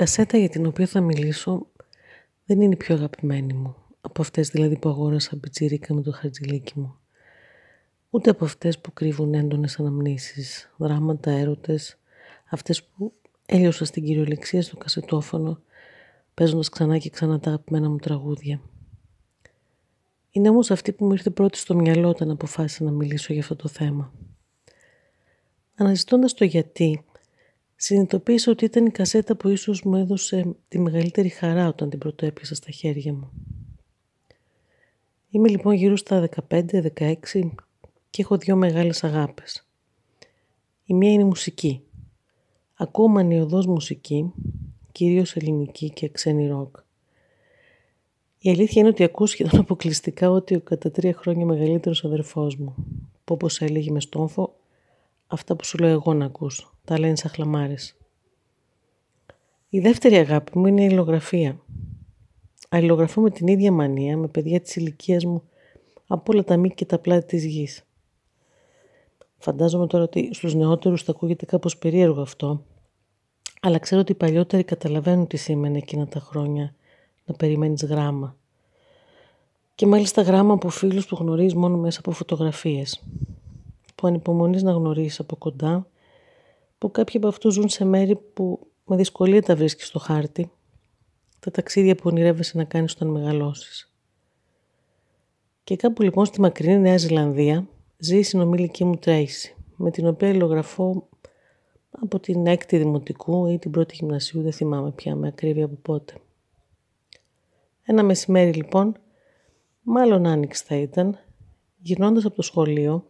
κασέτα για την οποία θα μιλήσω δεν είναι η πιο αγαπημένη μου. Από αυτές δηλαδή που αγόρασα πιτσιρίκα με το χαρτζηλίκι μου. Ούτε από αυτές που κρύβουν έντονες αναμνήσεις, δράματα, έρωτες, αυτές που έλειωσα στην κυριολεξία στο κασετόφωνο, παίζοντας ξανά και ξανά τα αγαπημένα μου τραγούδια. Είναι όμως αυτή που μου ήρθε πρώτη στο μυαλό όταν αποφάσισα να μιλήσω για αυτό το θέμα. Αναζητώντας το γιατί, συνειδητοποίησα ότι ήταν η κασέτα που ίσως μου έδωσε τη μεγαλύτερη χαρά όταν την πρώτο έπιασα στα χέρια μου. Είμαι λοιπόν γύρω στα 15-16 και έχω δύο μεγάλες αγάπες. Η μία είναι η μουσική. Ακούω μανιωδώς μουσική, κυρίως ελληνική και ξένη ροκ. Η αλήθεια είναι ότι ακούω σχεδόν αποκλειστικά ότι ο κατά τρία χρόνια μεγαλύτερος αδερφός μου, που όπως έλεγε με στόμφο, αυτά που σου λέω εγώ να ακούς, τα λένε σαν χλαμάρες. Η δεύτερη αγάπη μου είναι η αλληλογραφία. Αλληλογραφώ με την ίδια μανία με παιδιά της ηλικίας μου από όλα τα μήκη και τα πλάτη της γης. Φαντάζομαι τώρα ότι στους νεότερους θα ακούγεται κάπως περίεργο αυτό, αλλά ξέρω ότι οι παλιότεροι καταλαβαίνουν τι σήμαινε εκείνα τα χρόνια να περιμένεις γράμμα. Και μάλιστα γράμμα από φίλους που γνωρίζεις μόνο μέσα από φωτογραφίες. Που ανυπομονείς να γνωρίσεις από κοντά, που κάποιοι από αυτούς ζουν σε μέρη που με δυσκολία τα βρίσκεις στο χάρτη, τα ταξίδια που ονειρεύεσαι να κάνεις όταν μεγαλώσεις. Και κάπου λοιπόν στη μακρινή Νέα Ζηλανδία ζει η συνομήλικη μου Τρέισι, με την οποία υλογραφώ από την έκτη δημοτικού ή την πρώτη γυμνασίου, δεν θυμάμαι πια με ακρίβεια από πότε. Ένα μεσημέρι λοιπόν, μάλλον άνοιξη θα ήταν, γυρνώντας από το σχολείο,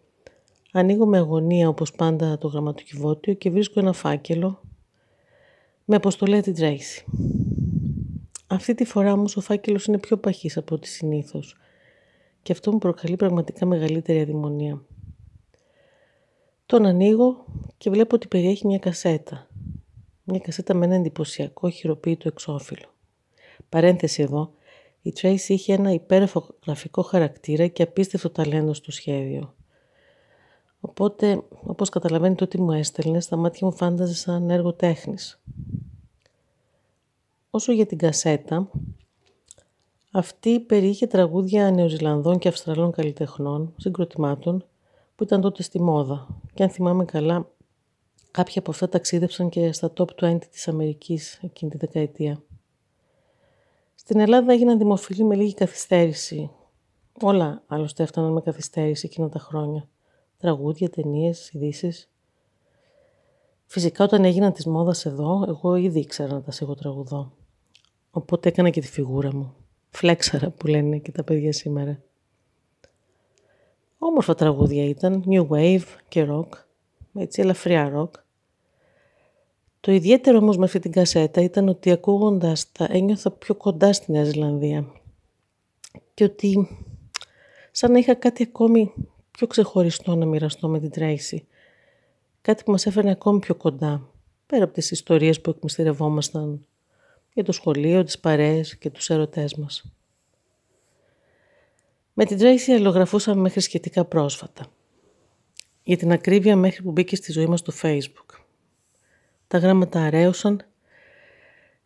ανοίγω με αγωνία όπως πάντα το γραμματοκιβώτιο και βρίσκω ένα φάκελο με αποστολέα την Τρέισι. Αυτή τη φορά όμως ο φάκελος είναι πιο παχής από ό,τι συνήθως και αυτό μου προκαλεί πραγματικά μεγαλύτερη αδημονία. Τον ανοίγω και βλέπω ότι περιέχει μια κασέτα. Μια κασέτα με ένα εντυπωσιακό χειροποίητο εξώφυλλο. Παρένθεση εδώ, η Tracy είχε ένα υπέροχο γραφικό χαρακτήρα και απίστευτο ταλέντο στο σχέδιο. Οπότε, όπως καταλαβαίνετε ότι μου έστελνε, στα μάτια μου φάνταζε σαν έργο τέχνης. Όσο για την κασέτα, αυτή περιείχε τραγούδια Νεοζηλανδών και Αυστραλών καλλιτεχνών, συγκροτημάτων, που ήταν τότε στη μόδα. Και αν θυμάμαι καλά, κάποια από αυτά ταξίδεψαν και στα top 20 της Αμερικής εκείνη τη δεκαετία. Στην Ελλάδα έγιναν δημοφιλή με λίγη καθυστέρηση. Όλα άλλωστε έφταναν με καθυστέρηση εκείνα τα χρόνια. Τραγούδια, ταινίες, ειδήσεις. Φυσικά όταν έγιναν της μόδας εδώ, εγώ ήδη ήξερα να τα σίγω τραγουδώ. Οπότε έκανα και τη φιγούρα μου. Φλέξαρα που λένε και τα παιδιά σήμερα. Όμορφα τραγούδια ήταν, new wave και rock, έτσι ελαφριά rock. Το ιδιαίτερο όμως με αυτή την κασέτα ήταν ότι ακούγοντας τα ένιωθα πιο κοντά στη Νέα Ζηλανδία και ότι σαν να είχα κάτι ακόμη πιο ξεχωριστό να μοιραστώ με την Τρέισι. Κάτι που μας έφερνε ακόμη πιο κοντά, πέρα από τις ιστορίες που εκμυστηρευόμασταν για το σχολείο, τις παρέες και τους ερωτές μας. Με την Τρέισι αλληλογραφούσαμε μέχρι σχετικά πρόσφατα. Για την ακρίβεια μέχρι που μπήκε στη ζωή μας στο Facebook. Τα γράμματα αρέωσαν,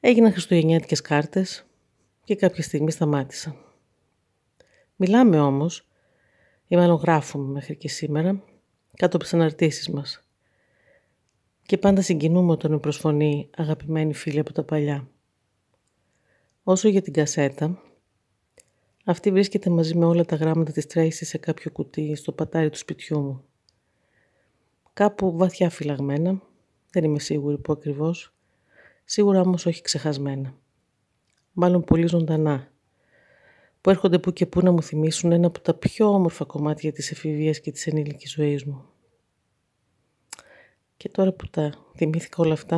έγιναν χριστουγεννιάτικες κάρτες και κάποια στιγμή σταμάτησαν. Μιλάμε όμως, ή μάλλον γράφουμε μέχρι και σήμερα, κάτω από τις αναρτήσεις μας. Και πάντα συγκινούμε όταν με προσφωνεί αγαπημένη φίλη από τα παλιά. Όσο για την κασέτα, αυτή βρίσκεται μαζί με όλα τα γράμματα της Τρέισι σε κάποιο κουτί στο πατάρι του σπιτιού μου. Κάπου βαθιά φυλαγμένα, δεν είμαι σίγουρη που ακριβώς, σίγουρα όμως όχι ξεχασμένα. Μάλλον πολύ ζωντανά, που έρχονται που και που να μου θυμίσουν ένα από τα πιο όμορφα κομμάτια της εφηβείας και της ενήλικης ζωής μου. Και τώρα που τα θυμήθηκα όλα αυτά,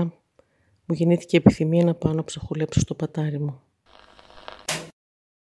μου γεννήθηκε επιθυμία να πάω να ψαχουλέψω στο πατάρι μου.